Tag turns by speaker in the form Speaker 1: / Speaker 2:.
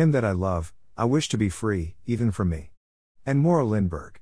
Speaker 1: Him that I love, I wish to be free, even from me. And Mora Lindberg.